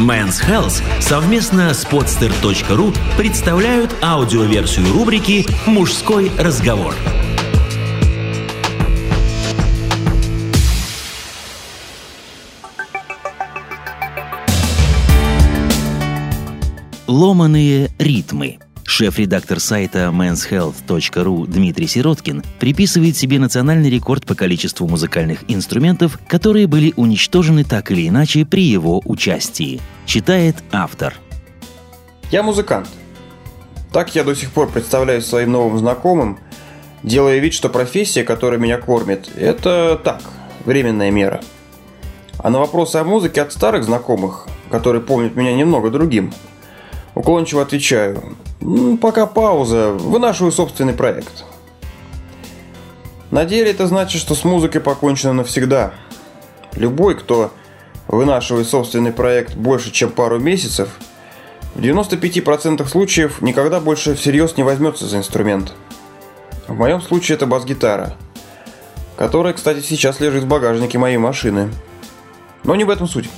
Men's Health совместно с podster.ru представляют аудиоверсию рубрики «Мужской разговор». Ломаные ритмы – Шеф-редактор сайта menshealth.ru Дмитрий Сироткин приписывает себе национальный рекорд по количеству музыкальных инструментов, которые были уничтожены так или иначе при его участии. Читает автор. Я музыкант. Так я до сих пор представляю своим новым знакомым, делая вид, что профессия, которая меня кормит, это так, временная мера. А на вопросы о музыке от старых знакомых, которые помнят меня немного другим, уклончиво отвечаю. Пока пауза, вынашиваю собственный проект. На деле это значит, что с музыкой покончено навсегда. Любой, кто вынашивает собственный проект больше, чем пару месяцев, в 95% случаев никогда больше всерьез не возьмется за инструмент. В моем случае это бас-гитара, которая, кстати, сейчас лежит в багажнике моей машины. Но не в этом суть.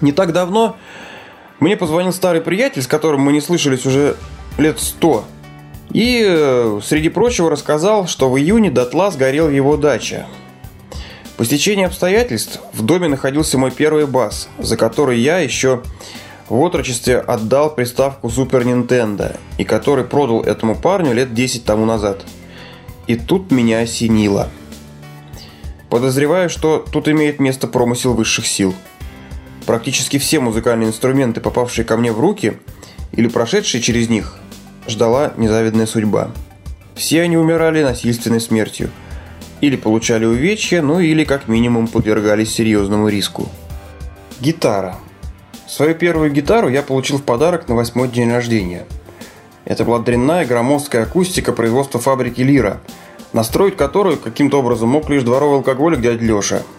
Не так давно мне позвонил старый приятель, с которым мы не слышались уже лет сто. И, э, среди прочего, рассказал, что в июне дотла сгорел его дача. По стечению обстоятельств в доме находился мой первый бас, за который я еще в отрочестве отдал приставку Super Nintendo, и который продал этому парню лет 10 тому назад. И тут меня осенило. Подозреваю, что тут имеет место промысел высших сил – Практически все музыкальные инструменты, попавшие ко мне в руки или прошедшие через них, ждала незавидная судьба. Все они умирали насильственной смертью. Или получали увечья, ну или как минимум подвергались серьезному риску. Гитара. Свою первую гитару я получил в подарок на восьмой день рождения. Это была дрянная громоздкая акустика производства фабрики Лира, настроить которую каким-то образом мог лишь дворовый алкоголик дядь Леша –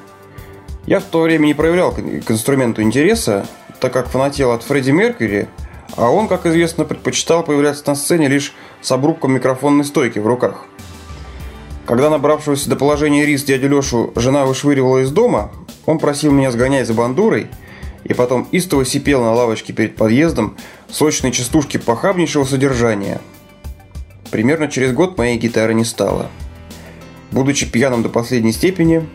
я в то время не проявлял к инструменту интереса, так как фанател от Фредди Меркьюри, а он, как известно, предпочитал появляться на сцене лишь с обрубком микрофонной стойки в руках. Когда набравшегося до положения рис дядю Лешу жена вышвыривала из дома, он просил меня сгонять за бандурой, и потом истово сипел на лавочке перед подъездом сочные частушки похабнейшего содержания. Примерно через год моей гитары не стало. Будучи пьяным до последней степени,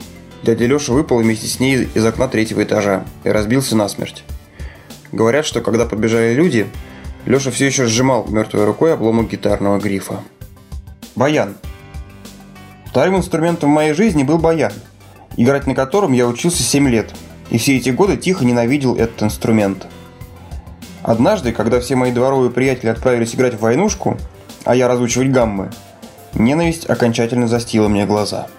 Дядя Леша выпал вместе с ней из окна третьего этажа и разбился насмерть. Говорят, что когда подбежали люди, Леша все еще сжимал мертвой рукой обломок гитарного грифа. Баян. Вторым инструментом в моей жизни был баян, играть на котором я учился 7 лет, и все эти годы тихо ненавидел этот инструмент. Однажды, когда все мои дворовые приятели отправились играть в войнушку, а я разучивать гаммы, ненависть окончательно застила мне глаза –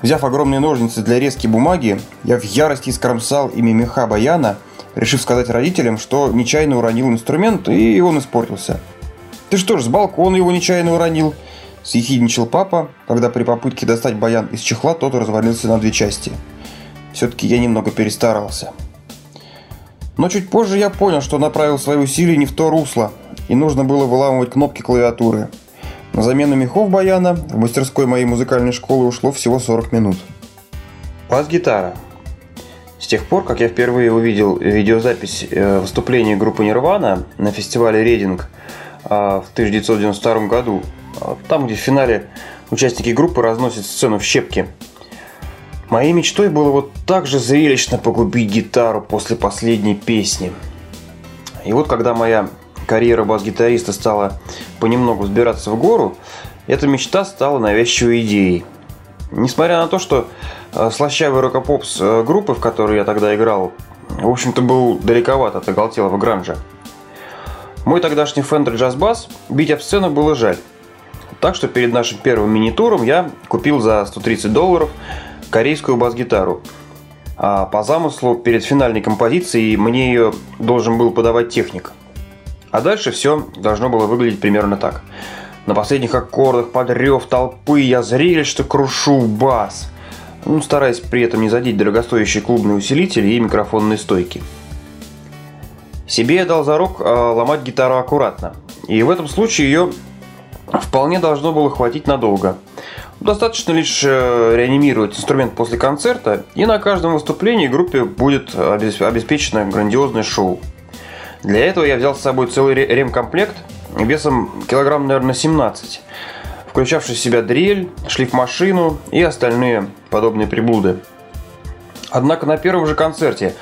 Взяв огромные ножницы для резки бумаги, я в ярости скромсал ими меха баяна, решив сказать родителям, что нечаянно уронил инструмент, и он испортился. «Ты что ж, с балкона его нечаянно уронил?» – съехидничал папа, когда при попытке достать баян из чехла тот развалился на две части. Все-таки я немного перестарался. Но чуть позже я понял, что направил свои усилия не в то русло, и нужно было выламывать кнопки клавиатуры – на замену мехов баяна в мастерской моей музыкальной школы ушло всего 40 минут. Бас-гитара. С тех пор, как я впервые увидел видеозапись э, выступления группы Нирвана на фестивале Рейдинг э, в 1992 году, э, там, где в финале участники группы разносят сцену в щепки, моей мечтой было вот так же зрелищно погубить гитару после последней песни. И вот когда моя карьера бас-гитариста стала понемногу взбираться в гору, эта мечта стала навязчивой идеей. Несмотря на то, что э, слащавый рокопопс э, группы, в которой я тогда играл, в общем-то был далековат от оголтелого гранжа. Мой тогдашний Fender Jazz Bass бить об сцену было жаль. Так что перед нашим первым мини-туром я купил за 130 долларов корейскую бас-гитару. А по замыслу перед финальной композицией мне ее должен был подавать техник – а дальше все должно было выглядеть примерно так. На последних аккордах под рев толпы я зрелищно крушу бас, ну, стараясь при этом не задеть дорогостоящие клубные усилители и микрофонные стойки. Себе я дал зарок э, ломать гитару аккуратно, и в этом случае ее вполне должно было хватить надолго. Достаточно лишь э, реанимировать инструмент после концерта, и на каждом выступлении группе будет обеспечено грандиозное шоу. Для этого я взял с собой целый ремкомплект весом килограмм, наверное, 17, включавший в себя дрель, шлифмашину и остальные подобные приблуды. Однако на первом же концерте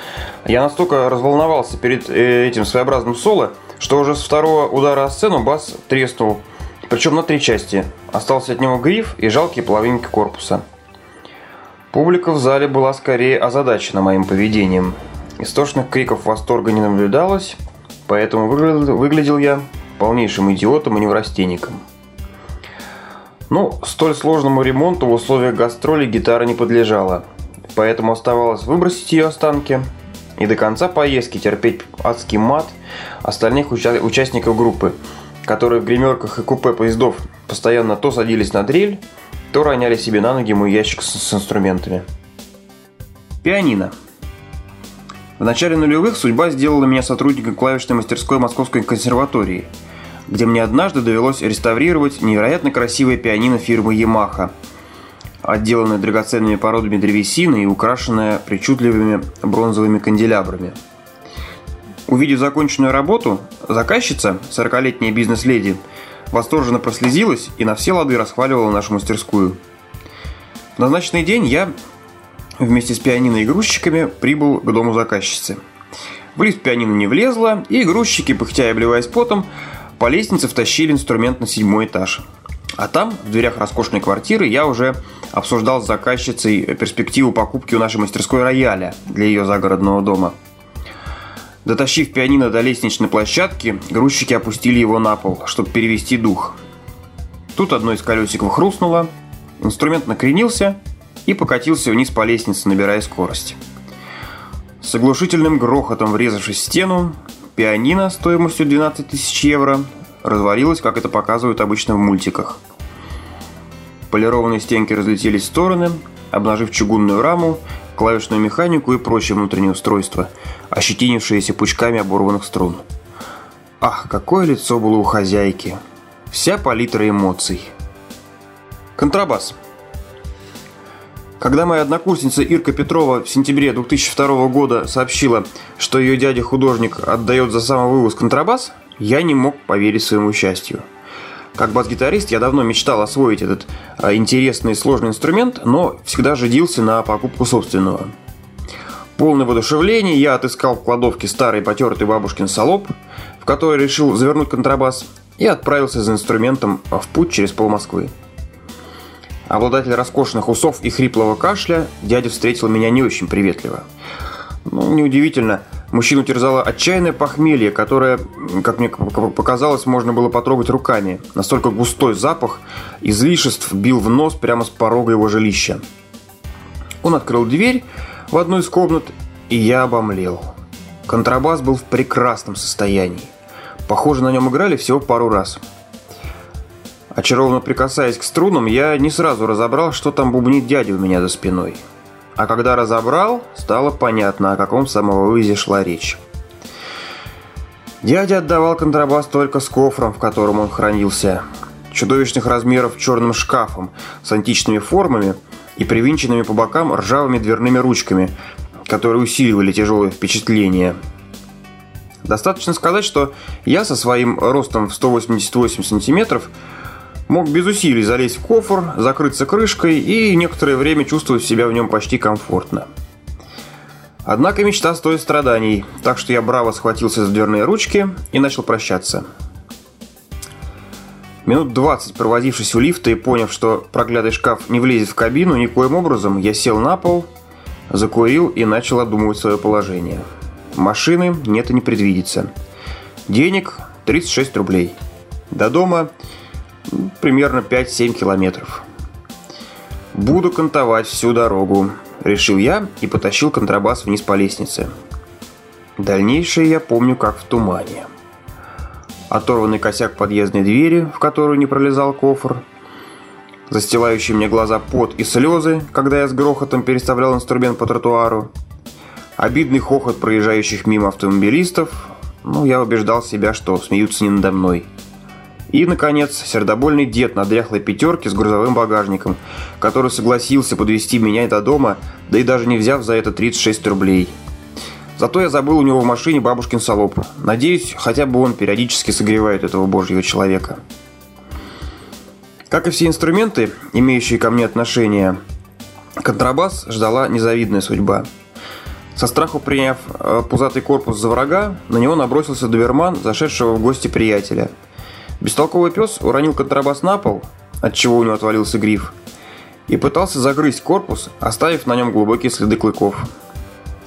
я настолько разволновался перед э, этим своеобразным соло, что уже с второго удара о сцену бас треснул, причем на три части. Остался от него гриф и жалкие половинки корпуса. Публика в зале была скорее озадачена моим поведением. Истошных криков восторга не наблюдалось, поэтому выглядел, выглядел я полнейшим идиотом и неврастенником. Ну, столь сложному ремонту в условиях гастролей гитара не подлежала, поэтому оставалось выбросить ее останки и до конца поездки терпеть адский мат остальных уча- участников группы, которые в гримерках и купе поездов постоянно то садились на дрель, то роняли себе на ноги мой ящик с, с инструментами. Пианино. В начале нулевых судьба сделала меня сотрудником клавишной мастерской Московской консерватории, где мне однажды довелось реставрировать невероятно красивое пианино фирмы Yamaha – отделанная драгоценными породами древесины и украшенная причудливыми бронзовыми канделябрами. Увидев законченную работу, заказчица, 40-летняя бизнес-леди, восторженно прослезилась и на все лады расхваливала нашу мастерскую. В назначенный день я вместе с пианино и прибыл к дому заказчицы. В лифт пианино не влезло, и грузчики, пыхтя и обливаясь потом, по лестнице втащили инструмент на седьмой этаж – а там, в дверях роскошной квартиры, я уже обсуждал с заказчицей перспективу покупки у нашей мастерской рояля для ее загородного дома. Дотащив пианино до лестничной площадки, грузчики опустили его на пол, чтобы перевести дух. Тут одно из колесиков хрустнуло, инструмент накренился и покатился вниз по лестнице, набирая скорость. С оглушительным грохотом врезавшись в стену, пианино стоимостью 12 тысяч евро развалилась, как это показывают обычно в мультиках. Полированные стенки разлетелись в стороны, обнажив чугунную раму, клавишную механику и прочие внутренние устройства, ощетинившиеся пучками оборванных струн. Ах, какое лицо было у хозяйки! Вся палитра эмоций. Контрабас. Когда моя однокурсница Ирка Петрова в сентябре 2002 года сообщила, что ее дядя-художник отдает за самовывоз контрабас – я не мог поверить своему счастью. Как бас-гитарист я давно мечтал освоить этот а, интересный и сложный инструмент, но всегда жадился на покупку собственного. Полное воодушевление я отыскал в кладовке старый потертый бабушкин солоб, в который решил завернуть контрабас, и отправился за инструментом в путь через пол Москвы. Обладатель роскошных усов и хриплого кашля, дядя встретил меня не очень приветливо. Ну, неудивительно, Мужчину терзало отчаянное похмелье, которое, как мне показалось, можно было потрогать руками. Настолько густой запах излишеств бил в нос прямо с порога его жилища. Он открыл дверь в одну из комнат, и я обомлел. Контрабас был в прекрасном состоянии. Похоже, на нем играли всего пару раз. Очарованно прикасаясь к струнам, я не сразу разобрал, что там бубнит дядя у меня за спиной. А когда разобрал, стало понятно, о каком самовывозе шла речь. Дядя отдавал контрабас только с кофром, в котором он хранился. Чудовищных размеров черным шкафом с античными формами и привинченными по бокам ржавыми дверными ручками, которые усиливали тяжелое впечатление. Достаточно сказать, что я со своим ростом в 188 сантиметров – Мог без усилий залезть в кофр, закрыться крышкой и некоторое время чувствовать себя в нем почти комфортно. Однако мечта стоит страданий, так что я браво схватился за дверные ручки и начал прощаться. Минут 20 провозившись у лифта и поняв, что проклятый шкаф не влезет в кабину никоим образом, я сел на пол, закурил и начал обдумывать свое положение. Машины нет и не предвидится. Денег 36 рублей. До дома примерно 5-7 километров. Буду кантовать всю дорогу, решил я и потащил контрабас вниз по лестнице. Дальнейшее я помню как в тумане. Оторванный косяк подъездной двери, в которую не пролезал кофр, застилающий мне глаза пот и слезы, когда я с грохотом переставлял инструмент по тротуару, обидный хохот проезжающих мимо автомобилистов, ну, я убеждал себя, что смеются не надо мной – И, наконец, сердобольный дед на дряхлой пятерке с грузовым багажником, который согласился подвести меня до дома, да и даже не взяв за это 36 рублей. Зато я забыл у него в машине бабушкин салоп. Надеюсь, хотя бы он периодически согревает этого божьего человека. Как и все инструменты, имеющие ко мне отношение, контрабас ждала незавидная судьба. Со страху приняв э, пузатый корпус за врага, на него набросился доберман, зашедшего в гости приятеля – Бестолковый пес уронил контрабас на пол, от чего у него отвалился гриф, и пытался загрызть корпус, оставив на нем глубокие следы клыков.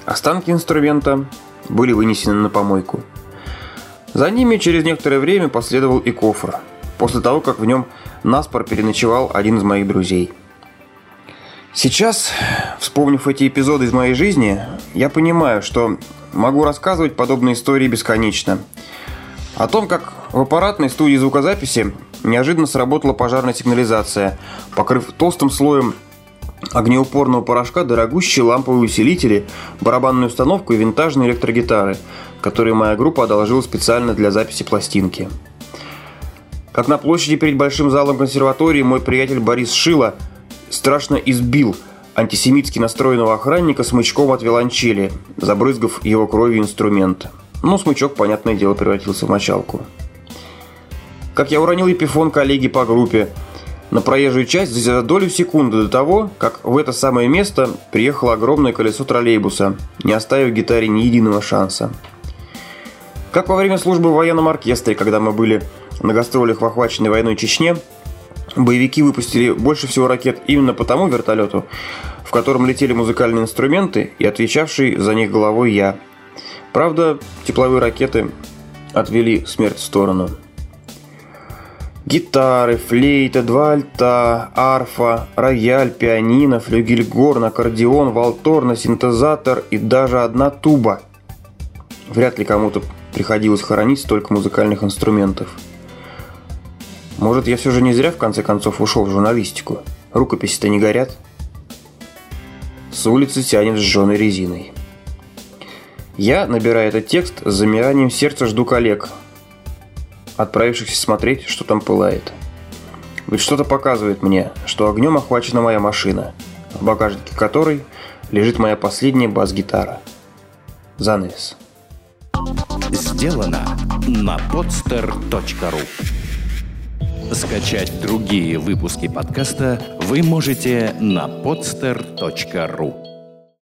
Останки инструмента были вынесены на помойку. За ними через некоторое время последовал и кофр, после того, как в нем наспор переночевал один из моих друзей. Сейчас, вспомнив эти эпизоды из моей жизни, я понимаю, что могу рассказывать подобные истории бесконечно – о том, как в аппаратной студии звукозаписи неожиданно сработала пожарная сигнализация, покрыв толстым слоем огнеупорного порошка дорогущие ламповые усилители, барабанную установку и винтажные электрогитары, которые моя группа одолжила специально для записи пластинки. Как на площади перед большим залом консерватории мой приятель Борис Шила страшно избил антисемитски настроенного охранника смычком от виолончели, забрызгав его кровью инструмент. Ну, смычок, понятное дело, превратился в мочалку. Как я уронил эпифон коллеги по группе на проезжую часть за долю секунды до того, как в это самое место приехало огромное колесо троллейбуса, не оставив гитаре ни единого шанса. Как во время службы в военном оркестре, когда мы были на гастролях в охваченной войной Чечне, боевики выпустили больше всего ракет именно по тому вертолету, в котором летели музыкальные инструменты и отвечавший за них головой я – Правда, тепловые ракеты отвели смерть в сторону. Гитары, флейта, два альта, арфа, рояль, пианино, флюгельгорн, аккордеон, валторна, синтезатор и даже одна туба. Вряд ли кому-то приходилось хоронить столько музыкальных инструментов. Может, я все же не зря в конце концов ушел в журналистику. Рукописи-то не горят. С улицы тянет сжженной резиной. Я, набирая этот текст, с замиранием сердца жду коллег, отправившихся смотреть, что там пылает. Ведь что-то показывает мне, что огнем охвачена моя машина, в багажнике которой лежит моя последняя бас-гитара. Занавес. Сделано на podster.ru Скачать другие выпуски подкаста вы можете на podster.ru